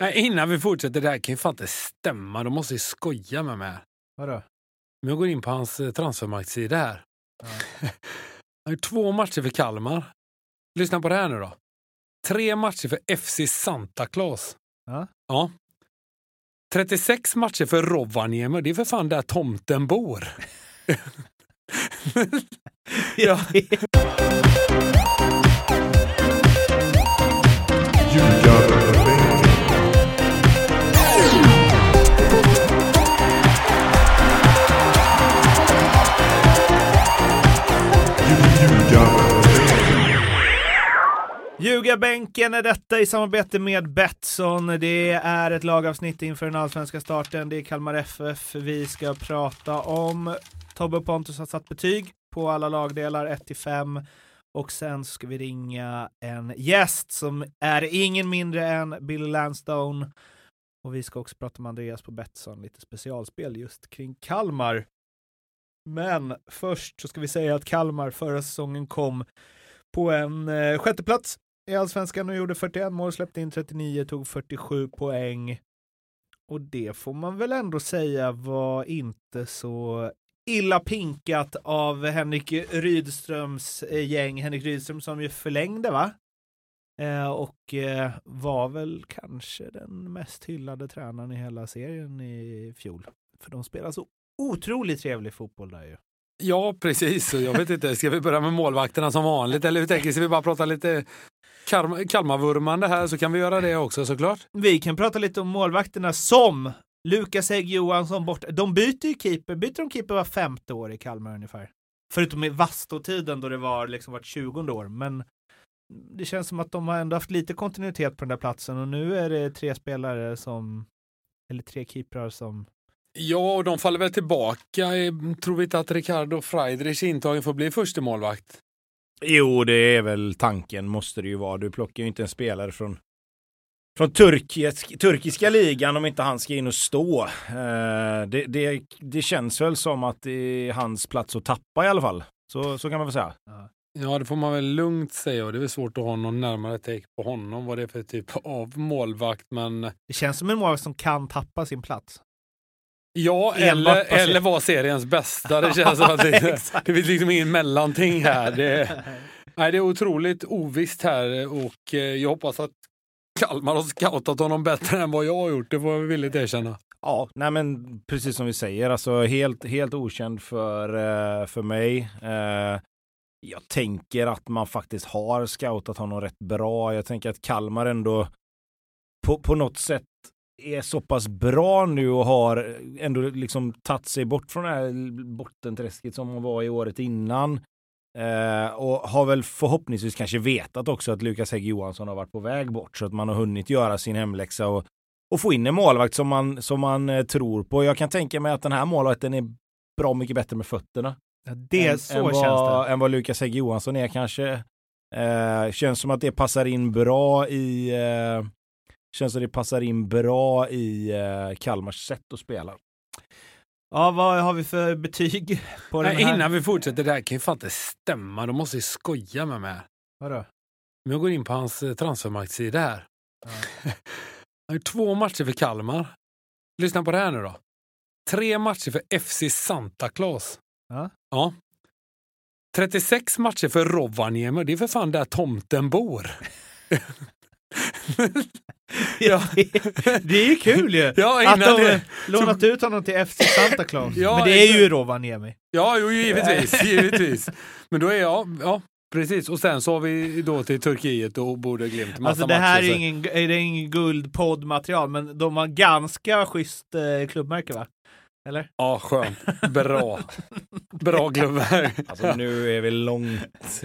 Nej, innan vi fortsätter, det här kan ju fan inte stämma. De måste ju skoja med mig. Vadå? Men jag går in på hans eh, transfermarktsida här. Ja. Han har två matcher för Kalmar. Lyssna på det här nu då. Tre matcher för FC Santa Claus. Ja. Ja. 36 matcher för Rovaniemi. Det är för fan där tomten bor. ja. Ljugarbänken är detta i samarbete med Betsson. Det är ett lagavsnitt inför den allsvenska starten. Det är Kalmar FF vi ska prata om. Tobbe och Pontus har satt betyg på alla lagdelar 1 till 5 och sen ska vi ringa en gäst som är ingen mindre än Billy Landstone. Och vi ska också prata med Andreas på Betsson, lite specialspel just kring Kalmar. Men först så ska vi säga att Kalmar förra säsongen kom på en eh, sjätteplats i Allsvenskan och gjorde 41 mål, släppte in 39, tog 47 poäng. Och det får man väl ändå säga var inte så illa pinkat av Henrik Rydströms eh, gäng. Henrik Rydström som ju förlängde va? Eh, och eh, var väl kanske den mest hyllade tränaren i hela serien i fjol. För de spelar så otroligt trevlig fotboll där ju. ja, precis. Jag vet inte, ska vi börja med målvakterna som vanligt? Eller hur tänker vi? Ska vi bara prata lite Kalmar- Kalmarvurmande här så kan vi göra det också såklart. Vi kan prata lite om målvakterna som Lukas Hägg Johansson bort. De byter ju keeper, byter de keeper var femte år i Kalmar ungefär. Förutom i Vasto-tiden då det var liksom vart tjugonde år. Men det känns som att de har ändå haft lite kontinuitet på den där platsen och nu är det tre spelare som, eller tre keeprar som Ja, och de faller väl tillbaka. Tror vi inte att Ricardo Friedrich intagen att bli första målvakt? Jo, det är väl tanken måste det ju vara. Du plockar ju inte en spelare från från turkisk, turkiska ligan om inte han ska in och stå. Eh, det, det, det känns väl som att det är hans plats att tappa i alla fall. Så, så kan man väl säga. Ja, det får man väl lugnt säga och det är väl svårt att ha någon närmare take på honom vad det är för typ av målvakt. Men Det känns som en målvakt som kan tappa sin plats. Ja, eller, eller vara seriens bästa. Det känns som att det, det finns liksom ingen mellanting här. Det, nej, det är otroligt ovisst här och eh, jag hoppas att Kalmar har scoutat honom bättre än vad jag har gjort. Det får jag villigt erkänna. Ja, nej men precis som vi säger, alltså helt, helt okänd för, eh, för mig. Eh, jag tänker att man faktiskt har scoutat honom rätt bra. Jag tänker att Kalmar ändå på, på något sätt är så pass bra nu och har ändå liksom tagit sig bort från det här bottenträsket som man var i året innan. Eh, och har väl förhoppningsvis kanske vetat också att Lukas Hägg Johansson har varit på väg bort så att man har hunnit göra sin hemläxa och, och få in en målvakt som man, som man eh, tror på. Jag kan tänka mig att den här målvakten är bra mycket bättre med fötterna. Ja, det, än, så än känns vad, det. Än vad Lukas Hägg Johansson är kanske. Eh, känns som att det passar in bra i eh, Känns som det passar in bra i eh, Kalmars sätt att spela. Ja, vad har vi för betyg på den Nej, här? innan vi fortsätter, det här kan ju fan inte stämma. De måste ju skoja med mig. Vadå? Men jag går in på hans eh, transfermarktsida här. Ja. Han har två matcher för Kalmar. Lyssna på det här nu då. Tre matcher för FC Santa Claus. Ja. ja. 36 matcher för Rovaniemi. Det är för fan där tomten bor. Ja, det är ju kul ju! Ja, Att de det. lånat ut honom till FC Santa Claus. Ja, Men det är ju. Rovaniemi. Ja, jo, givetvis. givetvis. Men då är jag, ja, precis. Och sen så har vi då till Turkiet och Borde Glimt. Massa Alltså det här matcher, är ingen, är det ingen guldpoddmaterial, men de har ganska schysst eh, klubbmärke va? Eller? Ja, skönt. Bra. Bra klubbor. Alltså nu är vi långt,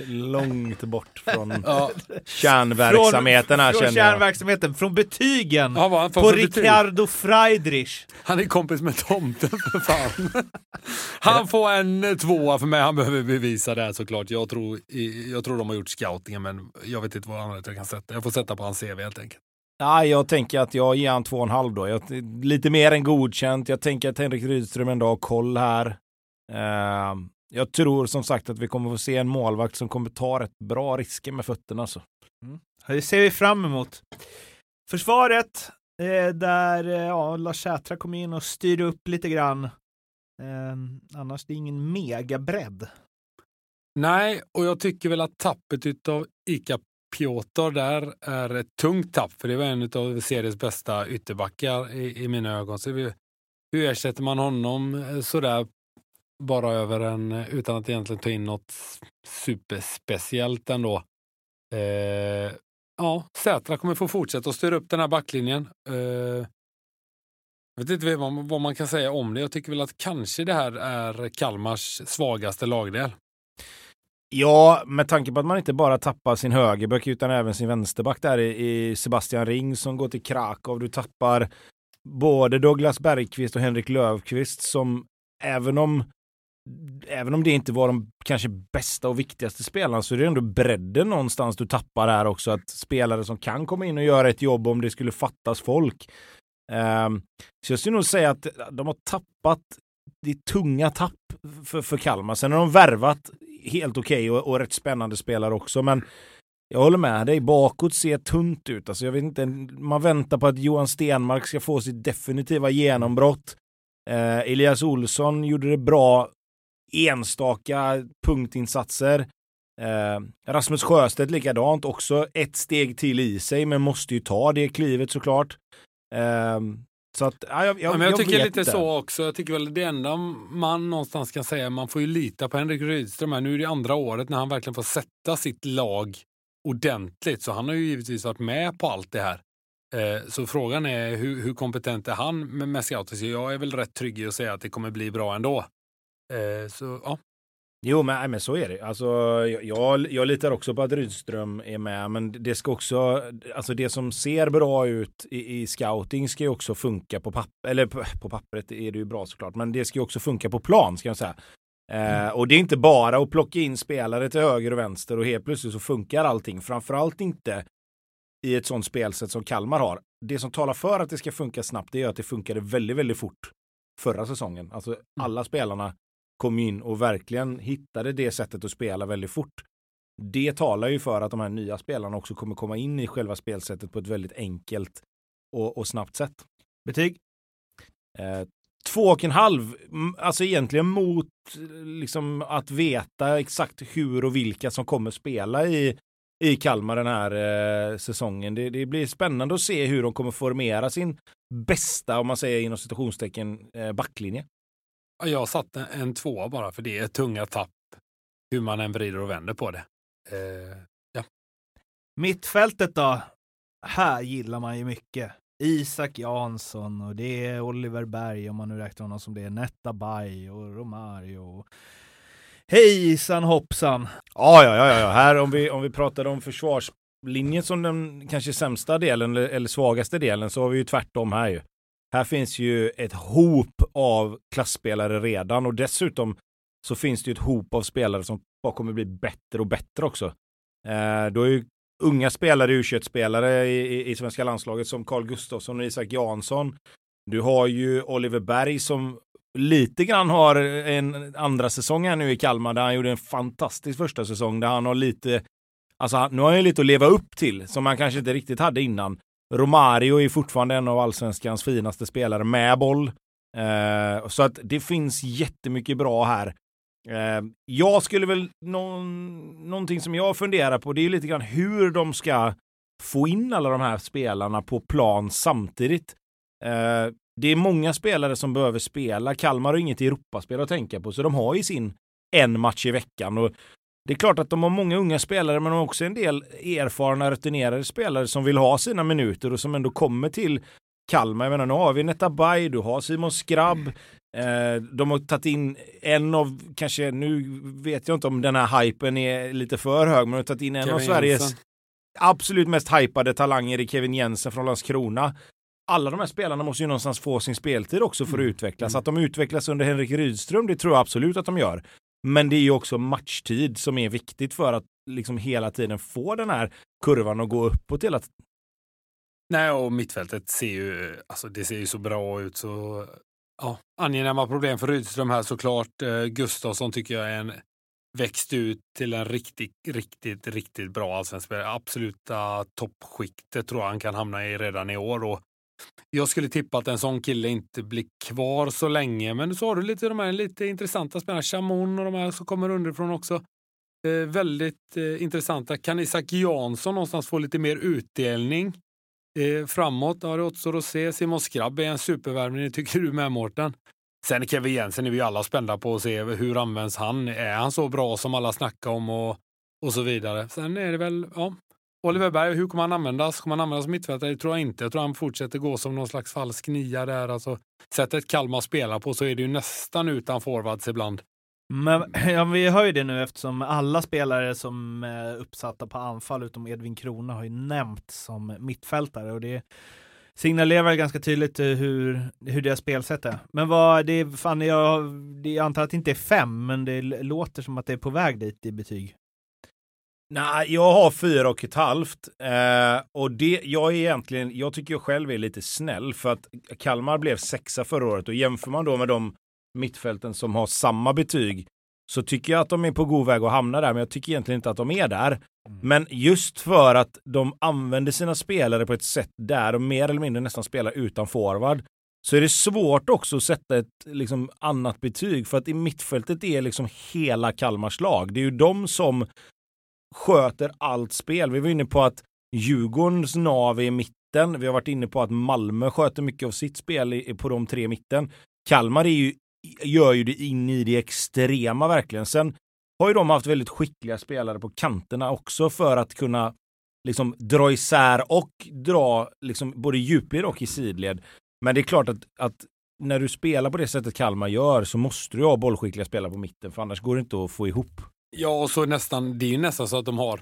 långt bort från Ja. kärnverksamheten här från känner jag. kärnverksamheten, från betygen. Ja, vad på för betyg. Ricardo Friedrich. Han är kompis med tomten för fan. Han får en tvåa för mig. Han behöver bevisa det här såklart. Jag tror, jag tror de har gjort scoutingen men jag vet inte vad annat jag kan sätta. Jag får sätta på hans CV helt enkelt. Ja, jag tänker att jag ger han två och en halv då. Jag, lite mer än godkänt. Jag tänker att Henrik Rydström ändå har koll här. Eh, jag tror som sagt att vi kommer få se en målvakt som kommer ta rätt bra risker med fötterna. Så. Det ser vi fram emot. Försvaret eh, där ja, Lars Sätra kom in och styrde upp lite grann. Eh, annars det är ingen megabredd. Nej, och jag tycker väl att tappet av Ika Piotr där är ett tungt tapp, för det var en av seriens bästa ytterbackar i, i mina ögon. Så vi, hur ersätter man honom eh, sådär bara över en, eh, utan att egentligen ta in något superspeciellt ändå? Eh, ja, Sätra kommer få fortsätta att styra upp den här backlinjen. Eh, jag vet inte vad, vad man kan säga om det. Jag tycker väl att kanske det här är Kalmars svagaste lagdel. Ja, med tanke på att man inte bara tappar sin högerback utan även sin vänsterback där i, Sebastian Ring som går till Krakow. Du tappar både Douglas Bergqvist och Henrik Lövqvist som även om även om det inte var de kanske bästa och viktigaste spelarna så är det ändå bredden någonstans du tappar här också. Att spelare som kan komma in och göra ett jobb om det skulle fattas folk. Um, så jag skulle nog säga att de har tappat det är tunga tapp för, för Kalmar. Sen har de värvat helt okej okay och, och rätt spännande spelare också. Men jag håller med dig, bakåt ser tunt ut. Alltså jag vet inte, man väntar på att Johan Stenmark ska få sitt definitiva genombrott. Eh, Elias Olsson gjorde det bra, enstaka punktinsatser. Eh, Rasmus Sjöstedt likadant, också ett steg till i sig, men måste ju ta det klivet såklart. Eh, så att, ja, jag, ja, men jag, jag tycker lite inte. så också. Jag tycker väl det enda man någonstans kan säga, man får ju lita på Henrik Rydström här. Nu är det andra året när han verkligen får sätta sitt lag ordentligt. Så han har ju givetvis varit med på allt det här. Eh, så frågan är hur, hur, kompetent är han med, med scouter? Jag är väl rätt trygg i att säga att det kommer bli bra ändå. Eh, så ja, Jo, men, men så är det. Alltså, jag, jag litar också på att Rydström är med, men det ska också, alltså det som ser bra ut i, i scouting ska ju också funka på papper, eller på, på, pappret är det ju bra såklart, men det ska ju också funka på plan ska jag säga. Eh, mm. och det är inte bara att plocka in spelare till höger och vänster och helt plötsligt så funkar allting. Framförallt inte i ett sånt spelsätt som Kalmar har. Det som talar för att det ska funka snabbt det är att det funkade väldigt, väldigt fort förra säsongen. Alltså mm. alla spelarna kom in och verkligen hittade det sättet att spela väldigt fort. Det talar ju för att de här nya spelarna också kommer komma in i själva spelsättet på ett väldigt enkelt och, och snabbt sätt. Betyg? Eh, två och en halv, alltså egentligen mot liksom att veta exakt hur och vilka som kommer spela i, i Kalmar den här eh, säsongen. Det, det, blir spännande att se hur de kommer formera sin bästa, om man säger inom citationstecken, eh, backlinje. Jag har satt en, en tvåa bara för det är tunga tapp hur man än vrider och vänder på det. Eh, ja. Mittfältet då? Här gillar man ju mycket. Isak Jansson och det är Oliver Berg om man nu räknar honom som det. Netta Bay och Romario. Hejsan hoppsan! Ja, ja, ja, ja. Här om vi, om vi pratar om försvarslinjen som den kanske sämsta delen eller, eller svagaste delen så har vi ju tvärtom här ju. Här finns ju ett hop av klassspelare redan och dessutom så finns det ju ett hop av spelare som bara kommer bli bättre och bättre också. Eh, då är ju unga spelare, u spelare i, i, i svenska landslaget som Carl Gustafsson och Isak Jansson. Du har ju Oliver Berg som lite grann har en andra säsong här nu i Kalmar där han gjorde en fantastisk första säsong där han har lite, alltså nu har han ju lite att leva upp till som han kanske inte riktigt hade innan. Romario är fortfarande en av allsvenskans finaste spelare med boll. Eh, så att det finns jättemycket bra här. Eh, jag skulle väl, någon, någonting som jag funderar på, det är lite grann hur de ska få in alla de här spelarna på plan samtidigt. Eh, det är många spelare som behöver spela. Kalmar har inget Europaspel att tänka på, så de har ju sin en match i veckan. Och det är klart att de har många unga spelare, men de har också en del erfarna, rutinerade spelare som vill ha sina minuter och som ändå kommer till Kalmar. Jag menar, nu har vi Netabay, du har Simon Skrabb. Eh, de har tagit in en av, kanske, nu vet jag inte om den här hypen är lite för hög, men de har tagit in en Kevin av Sveriges Jensen. absolut mest hypade talanger i Kevin Jensen från Landskrona. Alla de här spelarna måste ju någonstans få sin speltid också för att mm. utvecklas. Mm. Att de utvecklas under Henrik Rydström, det tror jag absolut att de gör. Men det är ju också matchtid som är viktigt för att liksom hela tiden få den här kurvan att gå uppåt hela. Nej, och mittfältet ser ju, alltså det ser ju så bra ut så ja, angenäma problem för Rydström här såklart. Eh, Gustafsson tycker jag är en växt ut till en riktigt, riktigt, riktigt bra allsvensk spelare. Absoluta toppskiktet tror jag han kan hamna i redan i år och Jag skulle tippa att en sån kille inte blir kvar så länge. Men så har du lite de här lite intressanta spelarna, Chamon och de här som kommer underifrån också. Eh, väldigt eh, intressanta. Kan Isak Jansson någonstans få lite mer utdelning eh, framåt? har det återstår att se. Simon Skrabb är en supervärvning, tycker du med Mårten. Sen Kevin Jensen är vi alla spända på att se hur används han. Är han så bra som alla snackar om och, och så vidare. Sen är det väl, ja, Oliver Berg, hur kommer han användas? Kommer han användas som mittfältare? Det tror jag inte. Jag tror han fortsätter gå som någon slags falsk nia där. Alltså, sättet Kalmar spelar på så är det ju nästan utan forwards ibland. Men ja, vi hör ju det nu eftersom alla spelare som är uppsatta på anfall utom Edvin Krona har ju nämnts som mittfältare och det signalerar ganska tydligt eh, hur, hur deras spelsätt är. Men vad, det är, fan, jag, jag antar att det inte är fem, men det låter som att det är på väg dit i betyg. Nej, jag har fyra och ett halvt. Eh, och det, jag är egentligen, jag tycker jag själv är lite snäll för att Kalmar blev sexa förra året och jämför man då med de mittfälten som har samma betyg så tycker jag att de är på god väg att hamna där, men jag tycker egentligen inte att de är där. Mm. Men just för att de använder sina spelare på ett sätt där de mer eller mindre nästan spelar utan forward så är det svårt också att sätta ett liksom, annat betyg för att i mittfältet är liksom hela Kalmars lag. Det är ju de som sköter allt spel. Vi var inne på att Djurgårdens nav är i mitten. Vi har varit inne på att Malmö sköter mycket av sitt spel på de tre mitten. Kalmar är ju, gör ju det in i det extrema verkligen. Sen har ju de haft väldigt skickliga spelare på kanterna också för att kunna liksom dra isär och dra liksom både djupled och i sidled. Men det är klart att, att när du spelar på det sättet Kalmar gör så måste du ha bollskickliga spelare på mitten för annars går det inte att få ihop. Ja, och så nästan, det är ju nästan så att de har,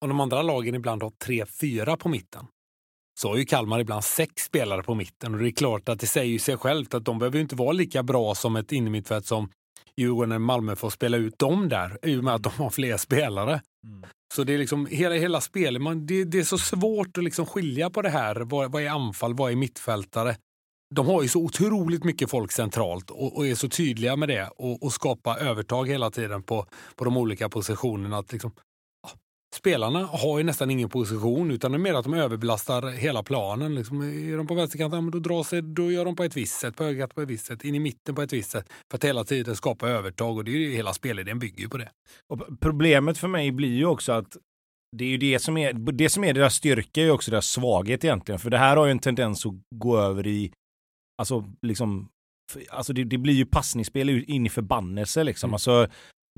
om de andra lagen ibland har tre, fyra på mitten, så har ju Kalmar ibland sex spelare på mitten. Och det är klart att det säger sig självt att de behöver inte vara lika bra som ett innermittfält som Djurgården eller Malmö får spela ut dem där, i och med att de har fler spelare. Mm. Så det är liksom hela, hela spelet, man, det, det, är så svårt att liksom skilja på det här. Vad, vad är anfall, vad är mittfältare? de har ju så otroligt mycket folk centralt och, och är så tydliga med det och, och skapa övertag hela tiden på, på de olika positionerna. Att liksom, spelarna har ju nästan ingen position utan det är mer att de överbelastar hela planen. Liksom, är de på vänsterkanten, ja, då, drar sig, då gör de på ett visst sätt, på högerkanten på ett visst sätt, in i mitten på ett visst sätt. För att hela tiden skapa övertag och det är ju, hela spelidén bygger ju på det. Och problemet för mig blir ju också att det är ju det som är, det som är deras styrka är också deras svaghet egentligen. För det här har ju en tendens att gå över i alltså liksom, alltså det, det blir ju passningsspel in i förbannelse liksom. Mm. Alltså,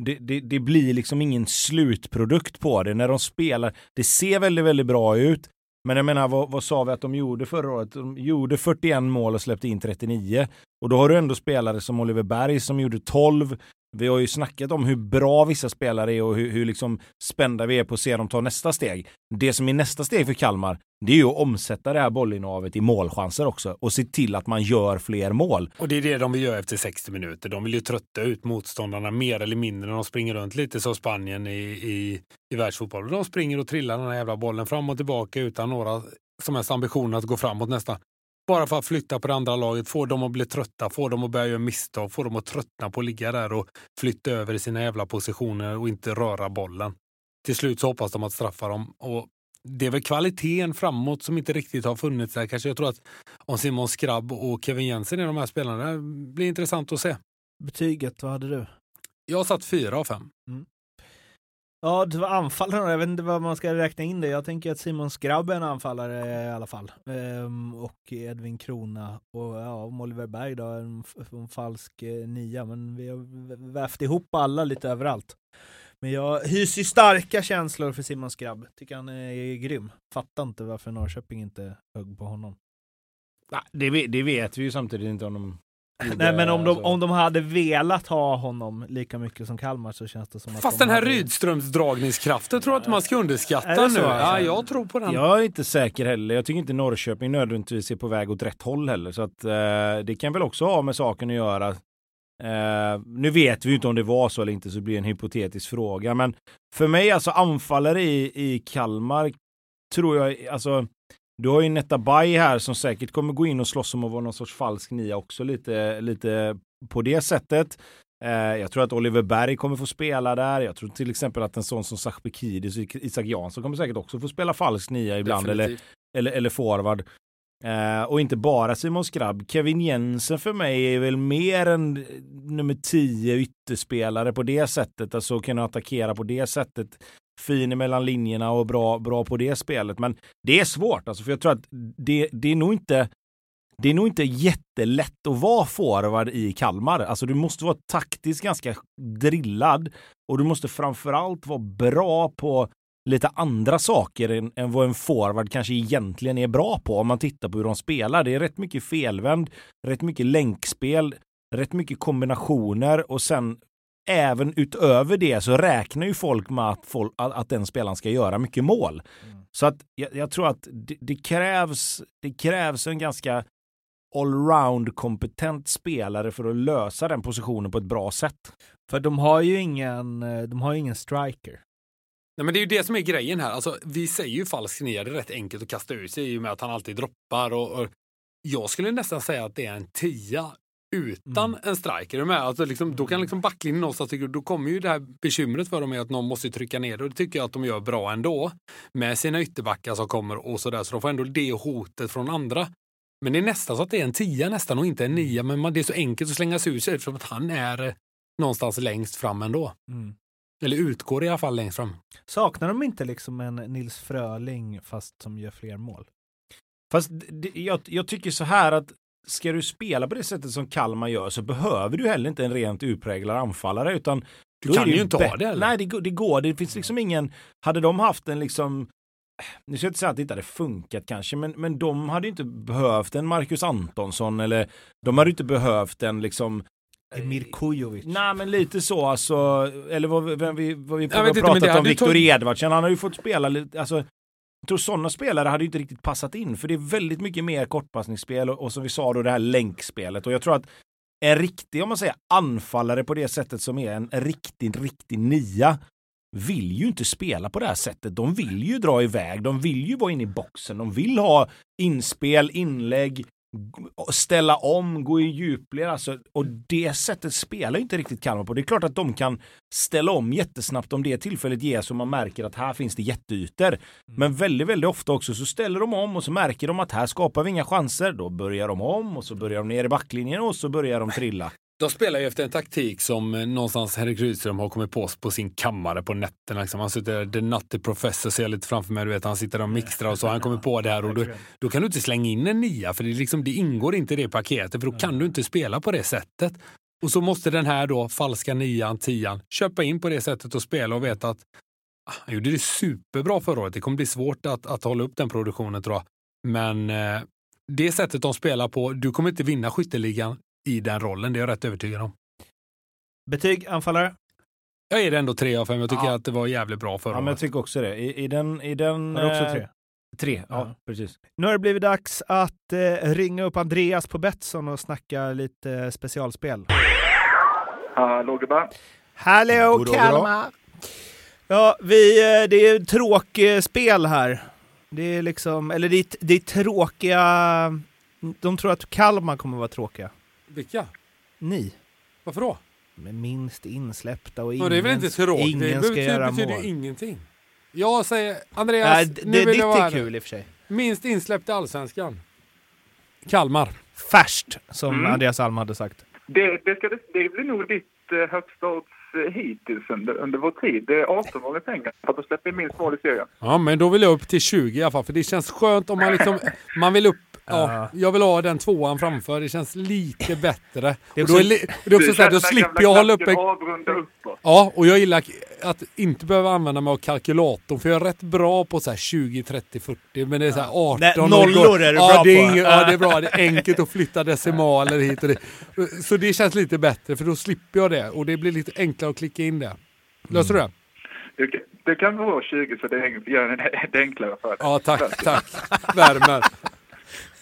det, det, det, blir liksom ingen slutprodukt på det. När de spelar, det ser väldigt, väldigt bra ut. Men jag menar, vad, vad sa vi att de gjorde förra året? De gjorde 41 mål och släppte in 39. Och då har du ändå spelare som Oliver Berg som gjorde 12. Vi har ju snackat om hur bra vissa spelare är och hur, hur liksom spända vi är på att se dem ta nästa steg. Det som är nästa steg för Kalmar, det är ju att omsätta det här bollinnehavet i målchanser också och se till att man gör fler mål. Och det är det de vill göra efter 60 minuter. De vill ju trötta ut motståndarna mer eller mindre när de springer runt lite som Spanien i, i, i världsfotboll. De springer och trillar den här jävla bollen fram och tillbaka utan några som helst ambitioner att gå framåt nästan. Bara för att flytta på det andra laget, få dem att bli trötta, få dem att börja göra misstag, få dem att tröttna på att ligga där och flytta över i sina jävla positioner och inte röra bollen. Till slut så hoppas de att straffa dem. Och det är väl kvaliteten framåt som inte riktigt har funnits där. Kanske jag tror att om Simon Skrabb och Kevin Jensen är de här spelarna, det blir intressant att se. Betyget, vad hade du? Jag satt fyra av fem. Mm. Ja, du var anfallare. Jag vet inte vad man ska räkna in det. Jag tänker att Simon Skrabb är en anfallare i alla fall. Ehm, och Edvin Krona och ja, Oliver Berg då, en, en falsk eh, nia. Men vi har vävt ihop alla lite överallt. Men jag hyser starka känslor för Simon Skrabb. Tycker han är grym. Fattar inte varför Norrköping inte högg på honom. Nej, det, det vet vi ju samtidigt inte om de Nej men om de, om de hade velat ha honom lika mycket som Kalmar så känns det som att Fast de den här hade... Rydströms dragningskraften tror jag inte man ska underskatta nu. Ja, jag tror på den. Jag är inte säker heller. Jag tycker inte Norrköping nödvändigtvis är på väg åt rätt håll heller. Så att eh, det kan väl också ha med saken att göra. Eh, nu vet vi ju inte om det var så eller inte så det blir en hypotetisk fråga. Men för mig alltså anfallare i, i Kalmar tror jag, alltså du har ju Netta Bay här som säkert kommer gå in och slåss om att vara någon sorts falsk nia också lite, lite på det sättet. Eh, jag tror att Oliver Berg kommer få spela där. Jag tror till exempel att en sån som Sachbekidis och Isak Jansson kommer säkert också få spela falsk nia ibland eller, eller, eller forward. Eh, och inte bara Simon Skrabb. Kevin Jensen för mig är väl mer en eh, nummer 10 ytterspelare på det sättet. Alltså kunna attackera på det sättet. Fin mellan linjerna och bra, bra på det spelet. Men det är svårt alltså, för jag tror att det, det är nog inte det är nog inte jättelätt att vara forward i Kalmar. Alltså du måste vara taktiskt ganska drillad och du måste framförallt vara bra på lite andra saker än, än, vad en forward kanske egentligen är bra på om man tittar på hur de spelar. Det är rätt mycket felvänd, rätt mycket länkspel, rätt mycket kombinationer och sen även utöver det så räknar ju folk med att, folk, att, den spelaren ska göra mycket mål. Mm. Så att jag, jag, tror att det, det, krävs, det krävs en ganska allround kompetent spelare för att lösa den positionen på ett bra sätt. För de har ju ingen, de har ingen striker. Nej, men det är ju det som är grejen här. Alltså, vi säger ju falsk nia, det är rätt enkelt att kasta ut sig i och med att han alltid droppar. Och, och jag skulle nästan säga att det är en tia utan mm. en striker. Med. Alltså, liksom, då kan liksom backlinjen någonstans, då kommer ju det här bekymret för dem är att någon måste trycka ner och det tycker jag att de gör bra ändå. Med sina ytterbackar som kommer och sådär, så de får ändå det hotet från andra. Men det är nästan så att det är en tia nästan och inte en nia. Men man, det är så enkelt att slänga sig ur sig eftersom att han är eh, någonstans längst fram ändå. Mm. Eller utgår i alla fall längst fram. Saknar de inte liksom en Nils Fröling fast som gör fler mål? Fast det, jag, jag tycker så här att ska du spela på det sättet som Kalmar gör så behöver du heller inte en rent utpräglad anfallare utan du kan ju inte ha det eller? Nej, det, det går. Det finns liksom ingen. Hade de haft en liksom nu ska jag inte säga att det inte hade funkat kanske, men, men de hade inte behövt en Marcus Antonsson eller de hade inte behövt en liksom Emir Kujovic. Nej men lite så alltså, eller vad, vem vi, vad vi pratat om, Viktor tog... Edvardsen, han har ju fått spela lite, alltså jag tror sådana spelare hade ju inte riktigt passat in för det är väldigt mycket mer kortpassningsspel och, och som vi sa då det här länkspelet och jag tror att en riktig, om man säger anfallare på det sättet som är en riktig, riktig nia vill ju inte spela på det här sättet. De vill ju dra iväg, de vill ju vara inne i boxen, de vill ha inspel, inlägg, ställa om, gå i djupled. Alltså, och det sättet spelar inte riktigt Kalmar på. Det är klart att de kan ställa om jättesnabbt om det tillfället ges och man märker att här finns det jätteytor. Mm. Men väldigt, väldigt ofta också så ställer de om och så märker de att här skapar vi inga chanser. Då börjar de om och så börjar de ner i backlinjen och så börjar de trilla. De spelar ju efter en taktik som eh, någonstans Henrik Rydström har kommit på på sin kammare på nätterna. Liksom. Han sitter, the nutty professor ser jag lite framför mig, du vet, han sitter och mixtrar och så. Han kommer på det här och då, då kan du inte slänga in en nia för det, liksom, det ingår inte i det paketet för då kan du inte spela på det sättet. Och så måste den här då, falska nian, tian, köpa in på det sättet och spela och veta att ah, han gjorde det superbra förra året. Det kommer bli svårt att, att hålla upp den produktionen tror jag. Men eh, det sättet de spelar på, du kommer inte vinna skytteligan i den rollen, det är jag rätt övertygad om. Betyg, anfallare? Jag är det ändå tre av fem. Jag tycker ja. att det var jävligt bra förra Ja, men jag tycker också det. I, i den... I den Har du också tre? Eh, tre, ja, ja, precis. Nu har det blivit dags att eh, ringa upp Andreas på Betsson och snacka lite eh, specialspel. Hallå gubbar! Hallå Kalmar! Ja, vi, eh, det är tråkigt spel här. Det är liksom, eller det är, det är tråkiga... De tror att Kalmar kommer vara tråkiga. Vilka? Ni. Varför då? Men minst insläppta och ingen, det är väl inte tråkigt? ingen det ska betyder, göra betyder mål. ingenting. Jag säger, Andreas, äh, nu det, vill jag är kul i och för sig. Minst insläppt i Allsvenskan. Kalmar. Färskt, som mm. Andreas Alm hade sagt. Det, det, ska, det blir nog ditt eh, högsta odds eh, hittills under, under vår tid. Det är 18 mål i pengar för att du släpper minst mål i serien. Ja, men då vill jag upp till 20 i alla fall, för det känns skönt om man liksom, man vill upp Ja, jag vill ha den tvåan framför. Det känns lite bättre. Det och då, är, det är också så här, då slipper jag hålla uppe... Ja, och jag gillar att inte behöva använda mig av kalkylatorn. För jag är rätt bra på så 20, 30, 40. Men det är så 18. Nej, nollor är du ja, bra det är på. ja, det är bra. Det är enkelt att flytta decimaler hit och dit. Så det känns lite bättre, för då slipper jag det. Och det blir lite enklare att klicka in det. Löser du det? Det, det kan vara 20 så det gör det enklare för dig. Ja, tack, tack. Värmer.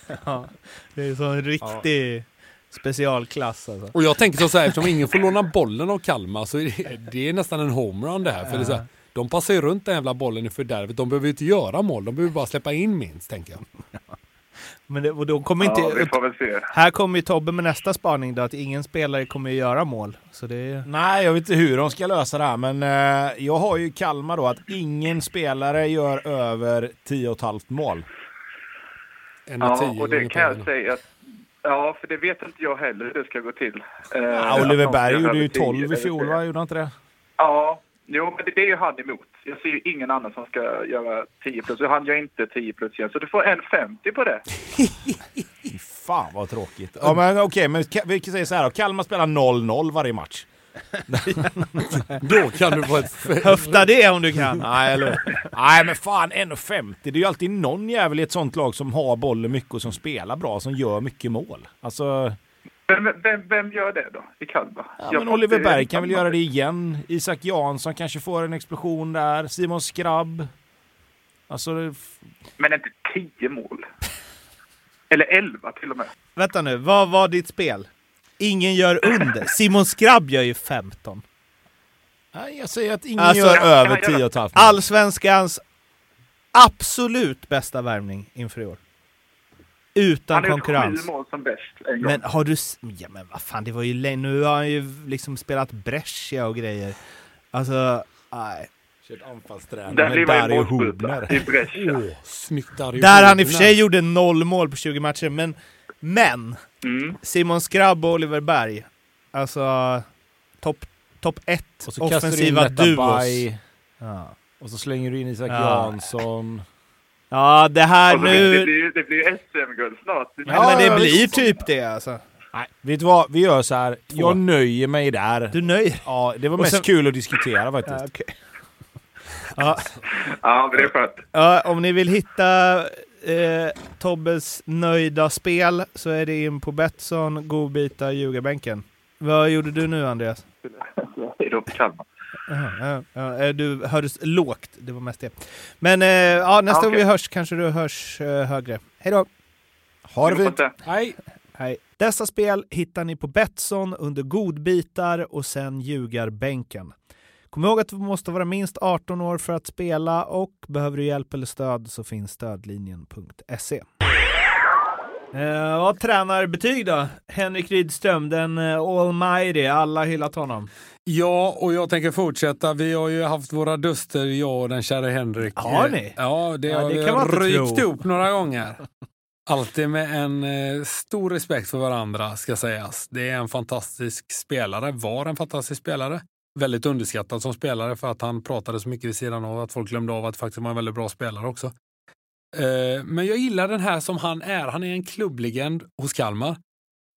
ja, det är så en riktig ja. specialklass alltså. Och jag tänker så här, eftersom ingen får låna bollen av Kalmar så är det, det är nästan en homerun det här. För ja. det är så här, de passar ju runt den jävla bollen i fördärvet. De behöver inte göra mål, de behöver bara släppa in minst, tänker jag. Men det, och då kommer ja, inte... vi får väl se. Här kommer ju Tobbe med nästa spaning då, att ingen spelare kommer att göra mål. Så det... Nej, jag vet inte hur de ska lösa det här, men eh, jag har ju Kalmar då, att ingen spelare gör över 10,5 mål. En och Ja, tio och det kan jag säga att Ja, för det vet inte jag heller hur det ska gå till. Eh, Ja, Oliver Berg gjorde ju över tio 12 i fjol, va? Gjorde han inte det? Ja, jo, men det, är ju han emot. Jag ser ju ingen annan som ska göra 10 plus. Och han gör inte 10 plus igen. Så du får en 50 på det. Fan vad tråkigt. Ja men okej, men Ka- vi kan säga så här då. Kalmar spelar 0-0 varje match. Då kan du få ett... Höfta det om du kan. Nej, eller Nej men fan 1,50. Det är ju alltid någon jävel i ett sånt lag som har bollen mycket och som spelar bra, som gör mycket mål. Alltså, Vem, vem, vem gör det då i Kalmar? ja, men Oliver Berg kan väl göra det igen. Isak Jansson kanske får en explosion där. Simon Skrabb. Alltså, Men inte 10 mål. Eller 11 till och med. Vänta nu, vad var ditt spel? Ingen gör under. Simon Skrabb gör ju 15. Nej, jag säger att ingen Alltså, gör över jag göra- 10,5 mål. Allsvenskans absolut bästa värvning inför i år. Utan Han har gjort konkurrens. sju mål som bäst en gång. Men har du... Ja men vad fan, det var ju länge... Nu har han ju liksom spelat Brescia och grejer. Alltså, nej. Kört anfallsträning Där med Dario Hubner. snyggt Dario Där han i och för sig gjorde noll mål på 20 matcher, men... Men! Mm. Simon Skrabb och Oliver Berg. Alltså... Topp top ett Och så kastar du in offensiva duos. Ja. Och så slänger du in Isak Ja. Jansson. ja, det här Och så blir- Det nu... blir, det blir SM-guld snart. Ja, Ja, men det blir typ det alltså. Nej, vet du vad? Vi gör så här. Jag nöjer mig där. Du nöjer Ja, det var Och mest sen- kul att diskutera faktiskt. ja, okej. ja, Ja, men det är skönt. ja, om ni vill hitta eh, Tobbes nöjda spel så är det in på Betsson, godbitar, ljugarbänken. Vad gjorde du nu Andreas? Hej till Kalmar. Ja, ja, eh, du hördes lågt, det var mest det. Men eh, ja, nästa Ja, gång vi hörs kanske du hörs eh, högre. Hej då! Ha det fint! Nej, Hej. Dessa spel hittar ni på Betsson under godbitar och sen ljugarbänken. Kom ihåg att du måste vara minst 18 år för att spela och behöver du hjälp eller stöd så finns stödlinjen.se. Eh, vad tränarbetyg då? Henrik Rydström, den uh, almighty, alla hyllat honom. Ja, och jag tänker fortsätta. Vi har ju haft våra duster, jag och den kära Henrik. Har ni? Ja, det Ja, har det vi kan man inte rykt tro. upp några gånger. Alltid med en eh, stor respekt för varandra, ska sägas. Det är en fantastisk spelare, var en fantastisk spelare. Väldigt underskattad som spelare för att han pratade så mycket vid sidan av att folk glömde av att faktiskt var en väldigt bra spelare också. Eh, men jag gillar den här som han är. Han är en klubblegend hos Kalmar.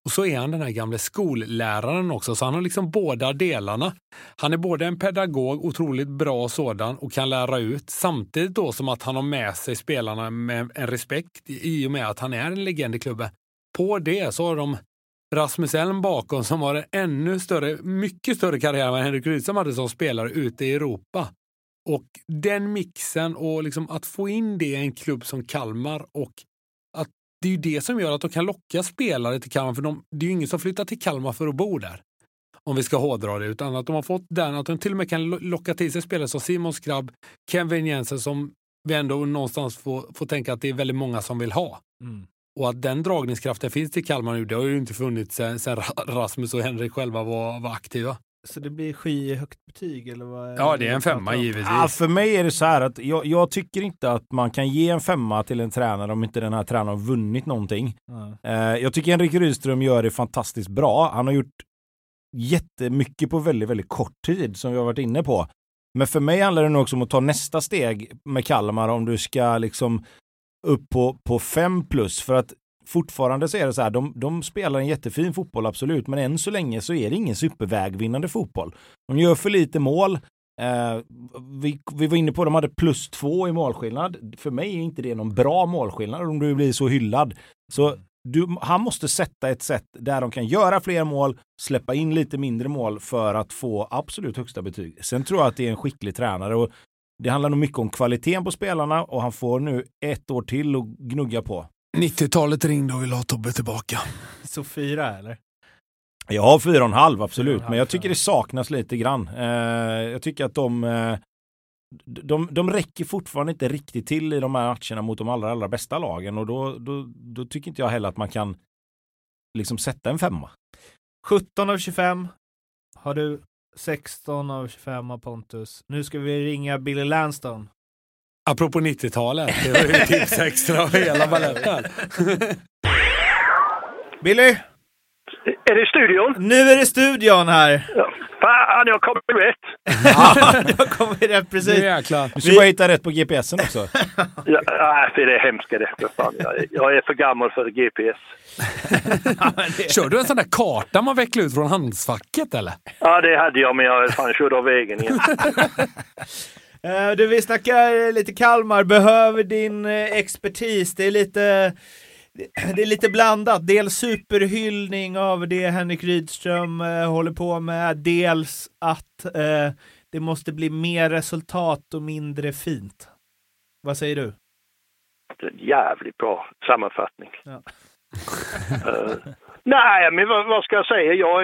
Och så är han den här gamle skolläraren också, så han har liksom båda delarna. Han är både en pedagog, otroligt bra sådan, och kan lära ut, samtidigt då som att han har med sig spelarna med en respekt i och med att han är en legend i klubben. På det så har de Rasmus Elm bakom som har en ännu större, mycket större karriär än vad Henrik Rydström hade som spelare ute i Europa. Och den mixen och liksom att få in det i en klubb som Kalmar och att det är ju det som gör att de kan locka spelare till Kalmar, för de, det är ju ingen som flyttar till Kalmar för att bo där. Om vi ska hårdra det, utan att de har fått den, att de till och med kan locka till sig spelare som Simon Skrabb, Kevin Jensen som vi ändå någonstans får, får tänka att det är väldigt många som vill ha. Mm. Och att den dragningskraften finns till Kalmar nu, det har ju inte funnits sen, sen Rasmus och Henrik själva var, var aktiva. Så det blir skyhögt betyg eller vad? Ja, det är en femma givetvis. Ja, för mig är det så här att jag, jag tycker inte att man kan ge en femma till en tränare om inte den här tränaren har vunnit någonting. Eh, jag tycker Henrik Rydström gör det fantastiskt bra. Han har gjort jättemycket på väldigt, väldigt kort tid som vi har varit inne på. Men för mig handlar det nog också om att ta nästa steg med Kalmar om du ska liksom upp på, på fem plus. För att fortfarande så är det så här, de, de spelar en jättefin fotboll absolut, men än så länge så är det ingen supervägvinnande fotboll. De gör för lite mål. Eh, vi, vi var inne på att de hade plus två i målskillnad. För mig är inte det någon bra målskillnad om du blir så hyllad. Så du, han måste sätta ett sätt där de kan göra fler mål, släppa in lite mindre mål för att få absolut högsta betyg. Sen tror jag att det är en skicklig tränare och det handlar nog mycket om kvaliteten på spelarna och han får nu ett år till att gnugga på. 90-talet ringde och ville ha Tobbe tillbaka. Så fyra eller? Jag har fyra och en halv absolut, en halv, men jag tycker det saknas lite grann. Eh, jag tycker att de, eh, de, de räcker fortfarande inte riktigt till i de här matcherna mot de allra, allra bästa lagen och då, då, då tycker inte jag heller att man kan liksom sätta en femma. 17 av 25 har du. 16 av 25 av Pontus. Nu ska vi ringa Billy Lanston. Apropå 90-talet, det var ju tips extra och hela baletten. Billy, Är det studion? nu är det studion här. Ja. Fan, jag kom rätt. Ja, det har kommit rätt Nu precis. jäklar. Du ska bara hitta rätt på GPSen också. Ja, nej, för det är hemska det. Fan, jag, är för gammal för GPS. Ja, men det- Kör du en sån där karta man vecklar ut från handskfacket eller? Ja, det hade jag, men jag fan körde av vägen igen. Eh, Du, vi snackar lite Kalmar, behöver din eh, expertis. Det är lite det är lite blandat. Dels superhyllning av det Henrik Rydström eh, håller på med. Dels att eh, det måste bli mer resultat och mindre fint. Vad säger du? Det är en jävligt bra sammanfattning. Ja. Eh, nej, men vad, vad ska jag säga? Jag,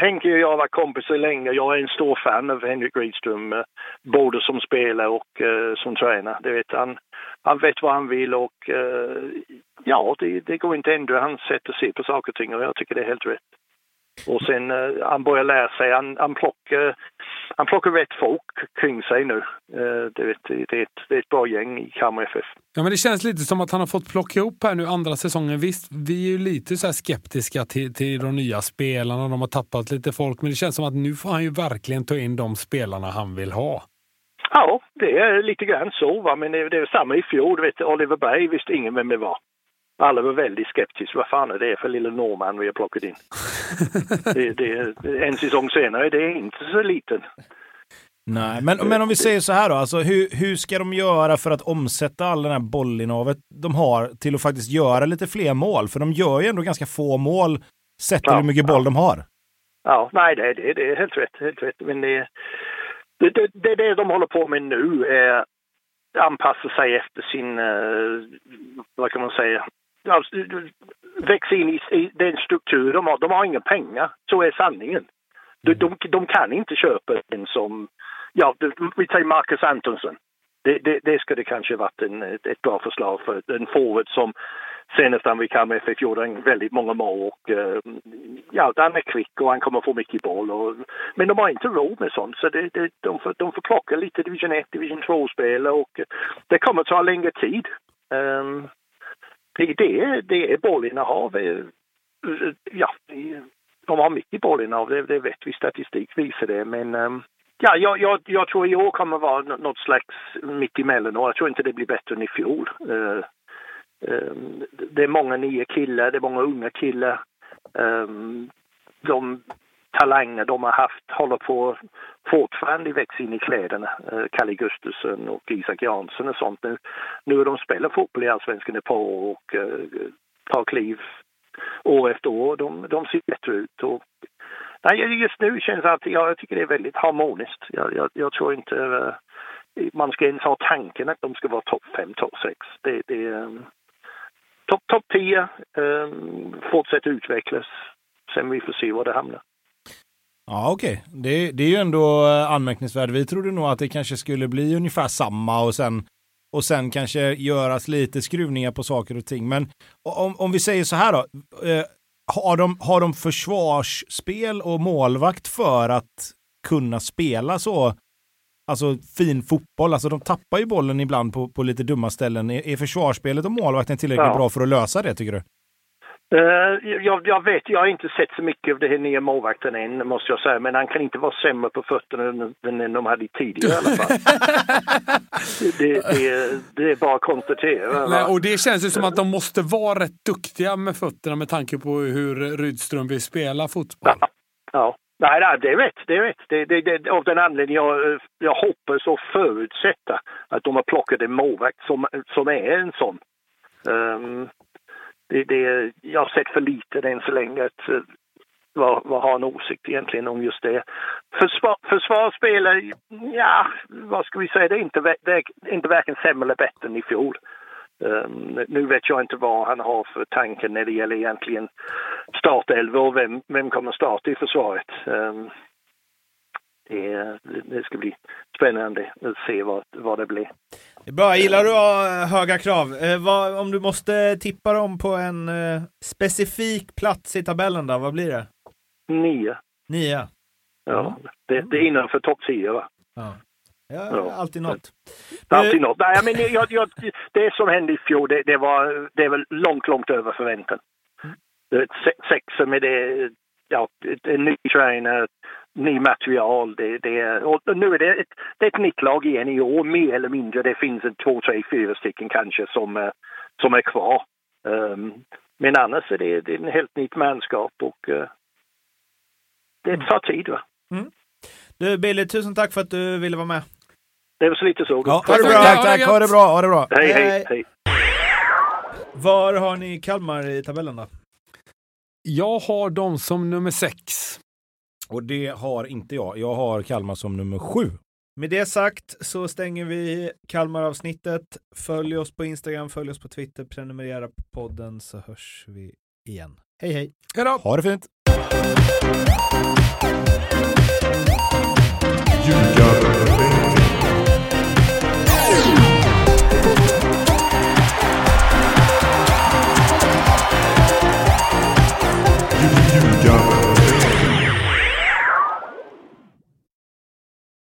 Henke och jag har varit kompisar länge. Jag är en stor fan av Henrik Rydström, eh, både som spelare och eh, som tränare. Det vet han. Han vet vad han vill och ja, det, det går inte ändra hans sätt att se på saker och ting och jag tycker det är helt rätt. Och sen eh, han börjar lära sig, han, han, plockar, han plockar rätt folk kring sig nu. Eh, det, vet, det, är ett, det är ett bra gäng i Kalmar FF. Ja, men det känns lite som att han har fått plocka ihop här nu andra säsongen. Visst, vi är ju lite så här skeptiska till, till de nya spelarna. De har tappat lite folk, men det känns som att nu får han ju verkligen ta in de spelarna han vill ha. Ja, det är lite grann så. Va? Men det, det är samma i fjol. Du vet, Oliver Berg visste ingen vem det var. Alla var väldigt skeptiska. Vad fan är det för lilla norrman vi har plockat in? det, det, en säsong senare, det är inte så liten. Nej, men, men om vi säger så här då, alltså hur, hur ska de göra för att omsätta all den här bollinnehavet de har till att faktiskt göra lite fler mål? För de gör ju ändå ganska få mål sett till Ja, hur mycket boll ja. de har. Ja, nej, det, det, det är helt rätt. Helt rätt. Men det, det, det, det, de håller på med nu är anpassa sig efter sin, eh, vad kan man säga, alltså, växa in i, i den struktur de har. De har inga pengar, så är sanningen. De, de, de kan inte köpa en som, ja, vi säger Marcus Antonsson. Det, det, det skulle kanske varit en, ett, bra förslag för en forward som senast han vid Kalmar FF gjorde väldigt många mål och eh, ja, han är kvick och han kommer få mycket boll. Och, men de har inte råd med sånt så det, det, de, får, de får plocka lite division 1, division 2-spelare och det kommer ta längre tid. Um, det, det, är, det är bollinnehav. Eh, eh, ja, de har mycket bollinnehav, det, det vet vi. Statistik visar det. Men ehm, ja, jag, jag, jag tror i år kommer vara något slags mittemellan. jag tror inte det blir bättre än i fjol. Eh, ehm, det är många nya killar, det är många unga killar. Ehm, de talanger de har haft håller på fortfarande växa in i kläderna. Eh, Kalle Gustafsson och Isak Jansson och sånt. Nu, nu är de spelar fotboll i Allsvenskan ett par år och uh, tar kliv år efter år. De, de ser bättre ut. Och, nej, just nu känns det att jag, jag tycker det är väldigt harmoniskt. Jag, jag, jag tror inte uh, man ska ens ha tanken att de ska vara topp 5, topp 6. Det, det, um, topp top 10 um, fortsätter utvecklas. Sen vi får se var det hamnar. Ja, okej. Det, det är ju ändå eh, anmärkningsvärt. Vi trodde nog att det kanske skulle bli ungefär samma och sen, och sen kanske göras lite skruvningar på saker och ting. Men om, om vi säger så här då. Eh, har, de, har de försvarsspel och målvakt för att kunna spela så alltså fin fotboll? Alltså de tappar ju bollen ibland på, på lite dumma ställen. Är, är försvarsspelet och målvakten tillräckligt Ja. bra för att lösa det tycker du? Eh, jag, jag vet, jag har inte sett så mycket av det här nya målvakten än, måste jag säga. Men han kan inte vara sämre på fötterna än, än de hade tidigare i alla fall. det, det, det är bara att konstatera. Nej, och det känns ju som att de måste vara rätt duktiga med fötterna med tanke på hur Rydström vill spela fotboll. Ja. Nej, nej, det är rätt. Det är rätt. Det, det, det, av den anledningen jag, jag hoppas och förutsätter att de har plockat en målvakt som, som är en sån. Ehm, det, det, jag har sett för lite än så länge att eh, vad, vad har en åsikt egentligen om just det. Försvar, försvarsspelare, ja, vad ska vi säga, det är inte, det är inte varken sämre eller bättre än i fjol. Um, nu vet jag inte vad han har för tanken när det gäller egentligen startelva och vem, vem kommer starta i försvaret. Um, det, det ska bli spännande att se vad, vad det blir. Bra, gillar du ha höga krav? Eh, vad, om du måste tippa dem på en eh, specifik plats i tabellen då, vad blir det? Nio. Nia? Ja, det, det är innanför topp 10 va? Ja. Ja, alltid något. Alltid Eh, något. Nej, men jag, jag, det som hände i fjol, det, det, var, det är väl långt, långt över förväntan. Det är ett se- Sexa med det, ja, en ny tränare, ny material. Det, det, och nu är det ett, det är ett nytt lag igen i år, mer eller mindre. Det finns en två, tre, fyra stycken kanske som, som är kvar. Um, men annars är det, det är en helt nytt manskap och eh, det tar tid. Va? Du Billy, tusen tack för att du ville vara med. Det väl så lite så. Ja, Tack tack, Ha det tack. gött. Ha det bra, ha det bra. Hej, Hej. hej, hej. Var har ni Kalmar i tabellen då? Jag har dem som nummer sex. Och det har inte jag. Jag har Kalmar som nummer sju. Med det sagt så stänger vi Kalmar-avsnittet. Följ oss på Instagram, följ oss på Twitter, prenumerera på podden så hörs vi igen. Hej hej! Hej då! Ha det fint.